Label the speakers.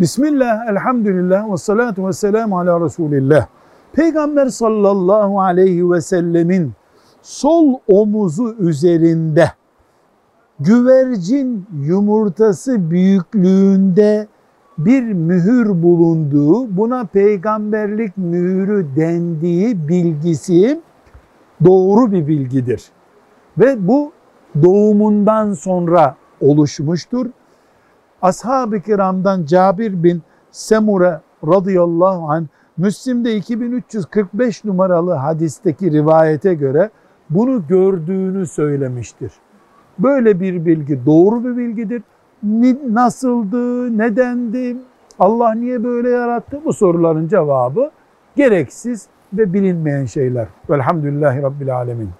Speaker 1: Bismillah, elhamdülillah ve salatu ve selamu ala Resulillah. Peygamber sallallahu aleyhi ve sellemin sol omuzu üzerinde güvercin yumurtası büyüklüğünde bir mühür bulunduğu, buna peygamberlik mühürü dendiği bilgisi doğru bir bilgidir. Ve bu doğumundan sonra oluşmuştur. Ashab-ı kiramdan Cabir bin Semure radıyallahu anh Müslim'de 2345 numaralı hadisteki rivayete göre bunu gördüğünü söylemiştir. Böyle bir bilgi doğru bir bilgidir. Nasıldı, nedendi, Allah niye böyle yarattı bu soruların cevabı gereksiz ve bilinmeyen şeyler. Velhamdülillahi Rabbil Alemin.